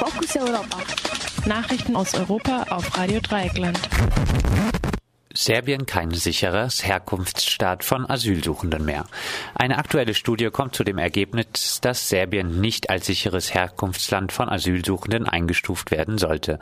Fokus Europa. Nachrichten aus Europa auf Radio Dreieckland. Serbien kein sicheres Herkunftsstaat von Asylsuchenden mehr. Eine aktuelle Studie kommt zu dem Ergebnis, dass Serbien nicht als sicheres Herkunftsland von Asylsuchenden eingestuft werden sollte.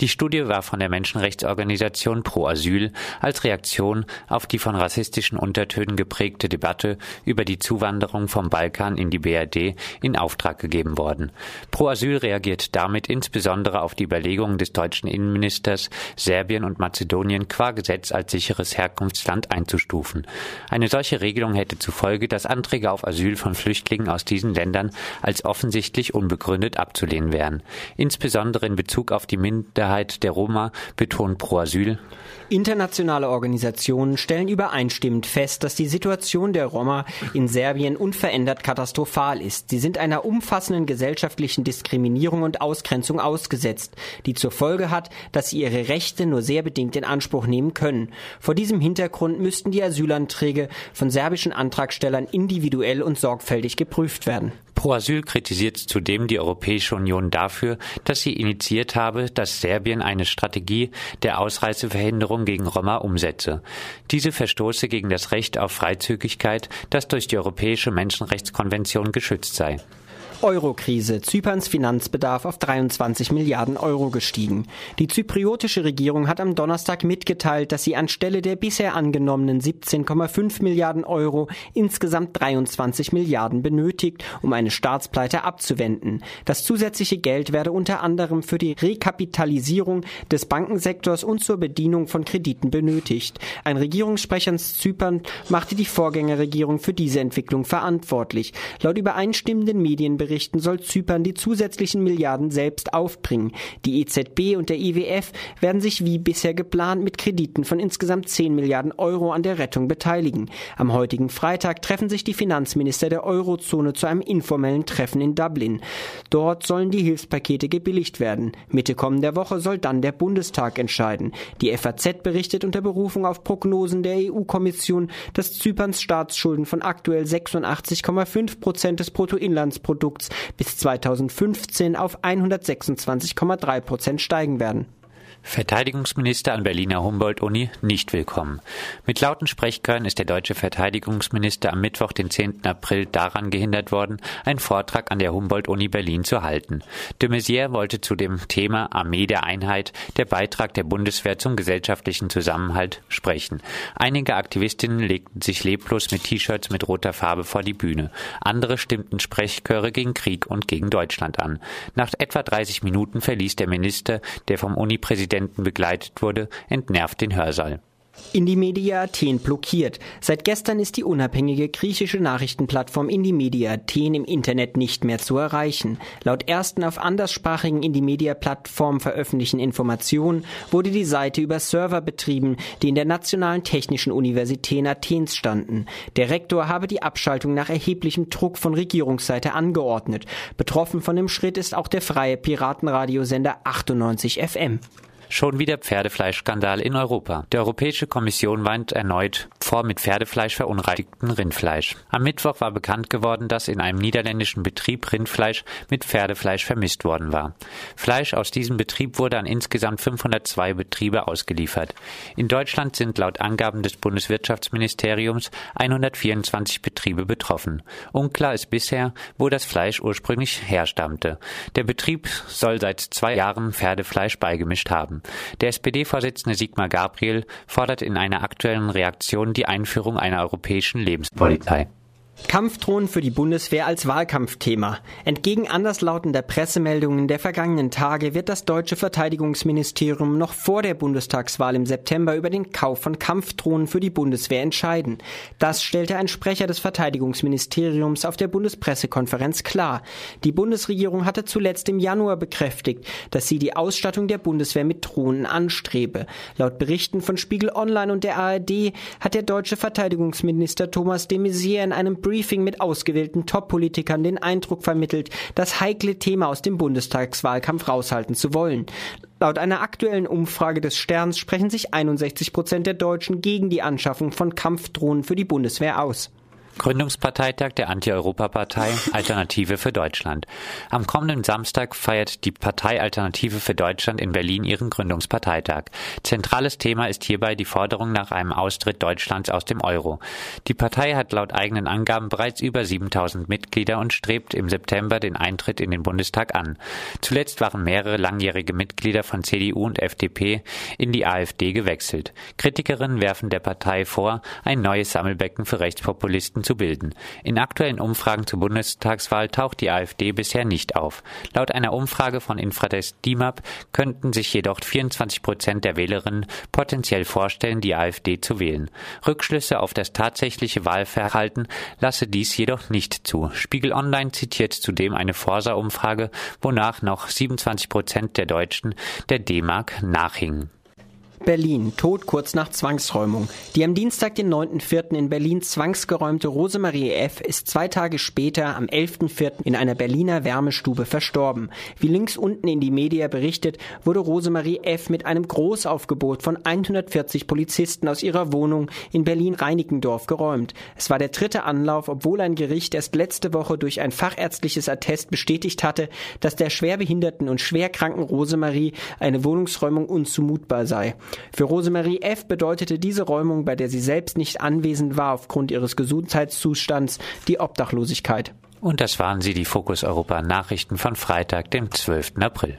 Die Studie war von der Menschenrechtsorganisation Pro Asyl als Reaktion auf die von rassistischen Untertönen geprägte Debatte über die Zuwanderung vom Balkan in die BRD in Auftrag gegeben worden. Pro Asyl reagiert damit insbesondere auf die Überlegungen des deutschen Innenministers, Serbien und Mazedonien qua Gesetz als sicheres Herkunftsland einzustufen. Eine solche Regelung hätte zur Folge, dass Anträge auf Asyl von Flüchtlingen aus diesen Ländern als offensichtlich unbegründet abzulehnen wären. Insbesondere in Bezug auf die Minderheit der Roma betont Pro Asyl, Internationale Organisationen stellen übereinstimmend fest, dass die Situation der Roma in Serbien unverändert katastrophal ist. Sie sind einer umfassenden gesellschaftlichen Diskriminierung und Ausgrenzung ausgesetzt, die zur Folge hat, dass sie ihre Rechte nur sehr bedingt in Anspruch nehmen können. Vor diesem Hintergrund müssten die Asylanträge von serbischen Antragstellern individuell und sorgfältig geprüft werden. Pro Asyl kritisiert zudem die Europäische Union dafür, dass sie initiiert habe, dass Serbien eine Strategie der Ausreiseverhinderung gegen Roma umsetze. Diese verstoße gegen das Recht auf Freizügigkeit, das durch die Europäische Menschenrechtskonvention geschützt sei. Eurokrise. Zyperns Finanzbedarf auf 23 Milliarden Euro gestiegen. Die zypriotische Regierung hat am Donnerstag mitgeteilt, dass sie anstelle der bisher angenommenen 17,5 Milliarden Euro insgesamt 23 Milliarden benötigt, um eine Staatspleite abzuwenden. Das zusätzliche Geld werde unter anderem für die Rekapitalisierung des Bankensektors und zur Bedienung von Krediten benötigt. Ein Regierungssprecher in Zypern machte die Vorgängerregierung für diese Entwicklung verantwortlich. Laut übereinstimmenden Medienberichten Berichten soll Zypern die zusätzlichen Milliarden selbst aufbringen. Die EZB und der IWF werden sich wie bisher geplant mit Krediten von insgesamt 10 Milliarden Euro an der Rettung beteiligen. Am heutigen Freitag treffen sich die Finanzminister der Eurozone zu einem informellen Treffen in Dublin. Dort sollen die Hilfspakete gebilligt werden. Mitte kommender Woche soll dann der Bundestag entscheiden. Die FAZ berichtet unter Berufung auf Prognosen der EU-Kommission, dass Zyperns Staatsschulden von aktuell 86,5 Prozent des Bruttoinlandsprodukts bis 2015 auf 126,3 Prozent steigen werden. Verteidigungsminister an Berliner Humboldt-Uni nicht willkommen. Mit lauten Sprechchören ist der deutsche Verteidigungsminister am Mittwoch, den 10. April, daran gehindert worden, einen Vortrag an der Humboldt-Uni Berlin zu halten. De Maizière wollte zu dem Thema Armee der Einheit, der Beitrag der Bundeswehr zum gesellschaftlichen Zusammenhalt, sprechen. Einige Aktivistinnen legten sich leblos mit T-Shirts mit roter Farbe vor die Bühne. Andere stimmten Sprechchöre gegen Krieg und gegen Deutschland an. Nach etwa 30 Minuten verließ der Minister, der vom Uni-Präsidenten Präsidenten begleitet wurde, entnervt den Hörsaal. Indymedia Athen blockiert. Seit gestern ist die unabhängige griechische Nachrichtenplattform Indymedia Athen im Internet nicht mehr zu erreichen. Laut ersten auf anderssprachigen Indymedia-Plattformen veröffentlichten Informationen wurde die Seite über Server betrieben, die in der Nationalen Technischen Universität Athens standen. Der Rektor habe die Abschaltung nach erheblichem Druck von Regierungsseite angeordnet. Betroffen von dem Schritt ist auch der freie Piratenradiosender 98 FM. Schon wieder Pferdefleischskandal in Europa. Die Europäische Kommission warnt erneut vor mit Pferdefleisch verunreinigten Rindfleisch. Am Mittwoch war bekannt geworden, dass in einem niederländischen Betrieb Rindfleisch mit Pferdefleisch vermisst worden war. Fleisch aus diesem Betrieb wurde an insgesamt 502 Betriebe ausgeliefert. In Deutschland sind laut Angaben des Bundeswirtschaftsministeriums 124 Betriebe betroffen. Unklar ist bisher, wo das Fleisch ursprünglich herstammte. Der Betrieb soll seit zwei Jahren Pferdefleisch beigemischt haben. Der SPD-Vorsitzende Sigmar Gabriel fordert in einer aktuellen Reaktion die Einführung einer europäischen Lebenspolizei. Kampfdrohnen für die Bundeswehr als Wahlkampfthema. Entgegen anderslautender Pressemeldungen der vergangenen Tage wird das deutsche Verteidigungsministerium noch vor der Bundestagswahl im September über den Kauf von Kampfdrohnen für die Bundeswehr entscheiden. Das stellte ein Sprecher des Verteidigungsministeriums auf der Bundespressekonferenz klar. Die Bundesregierung hatte zuletzt im Januar bekräftigt, dass sie die Ausstattung der Bundeswehr mit Drohnen anstrebe. Laut Berichten von Spiegel Online und der ARD hat der deutsche Verteidigungsminister Thomas de Maizière in einem Briefing mit ausgewählten Top-Politikern den Eindruck vermittelt, das heikle Thema aus dem Bundestagswahlkampf raushalten zu wollen. Laut einer aktuellen Umfrage des Sterns sprechen sich 61 Prozent der Deutschen gegen die Anschaffung von Kampfdrohnen für die Bundeswehr aus. Gründungsparteitag der Anti-Europa-Partei Alternative für Deutschland. Am kommenden Samstag feiert die Partei Alternative für Deutschland in Berlin ihren Gründungsparteitag. Zentrales Thema ist hierbei die Forderung nach einem Austritt Deutschlands aus dem Euro. Die Partei hat laut eigenen Angaben bereits über 7000 Mitglieder und strebt im September den Eintritt in den Bundestag an. Zuletzt waren mehrere langjährige Mitglieder von CDU und FDP in die AfD gewechselt. Kritikerinnen werfen der Partei vor, ein neues Sammelbecken für Rechtspopulisten Listen zu bilden. In aktuellen Umfragen zur Bundestagswahl taucht die AfD bisher nicht auf. Laut einer Umfrage von Infratest DIMAP könnten sich jedoch 24 Prozent der Wählerinnen potenziell vorstellen, die AfD zu wählen. Rückschlüsse auf das tatsächliche Wahlverhalten lasse dies jedoch nicht zu. Spiegel Online zitiert zudem eine Forsa-Umfrage, wonach noch 27 Prozent der Deutschen der D-Mark nachhingen. Berlin, Tod kurz nach Zwangsräumung. Die am Dienstag, den 9.4. in Berlin zwangsgeräumte Rosemarie F. ist zwei Tage später, am 11.4. in einer Berliner Wärmestube verstorben. Wie links unten in die Media berichtet, wurde Rosemarie F. mit einem Großaufgebot von 140 Polizisten aus ihrer Wohnung in Berlin-Reinickendorf geräumt. Es war der dritte Anlauf, obwohl ein Gericht erst letzte Woche durch ein fachärztliches Attest bestätigt hatte, dass der schwerbehinderten und schwerkranken Rosemarie eine Wohnungsräumung unzumutbar sei. Für Rosemarie F. bedeutete diese Räumung, bei der sie selbst nicht anwesend war aufgrund ihres Gesundheitszustands, die Obdachlosigkeit. Und das waren sie, die Fokus Europa Nachrichten von Freitag, dem 12. April.